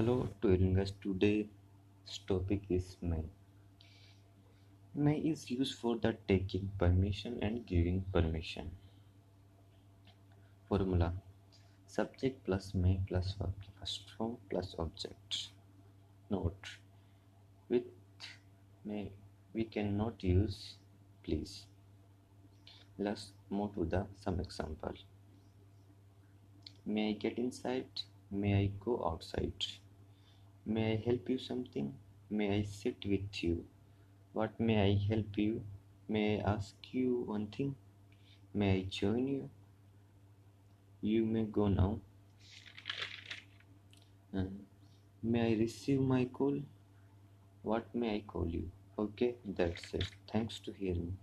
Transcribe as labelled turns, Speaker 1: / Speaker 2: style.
Speaker 1: Hello to Iringas. Today's topic is may. May is used for the taking permission and giving permission. Formula Subject plus may plus verb plus form plus object. Note With may we cannot use please. Let's move to the some example. May I get inside? May I go outside? May I help you something? May I sit with you? What may I help you? May I ask you one thing? May I join you? You may go now. And may I receive my call? What may I call you? Okay, that's it. Thanks to hearing.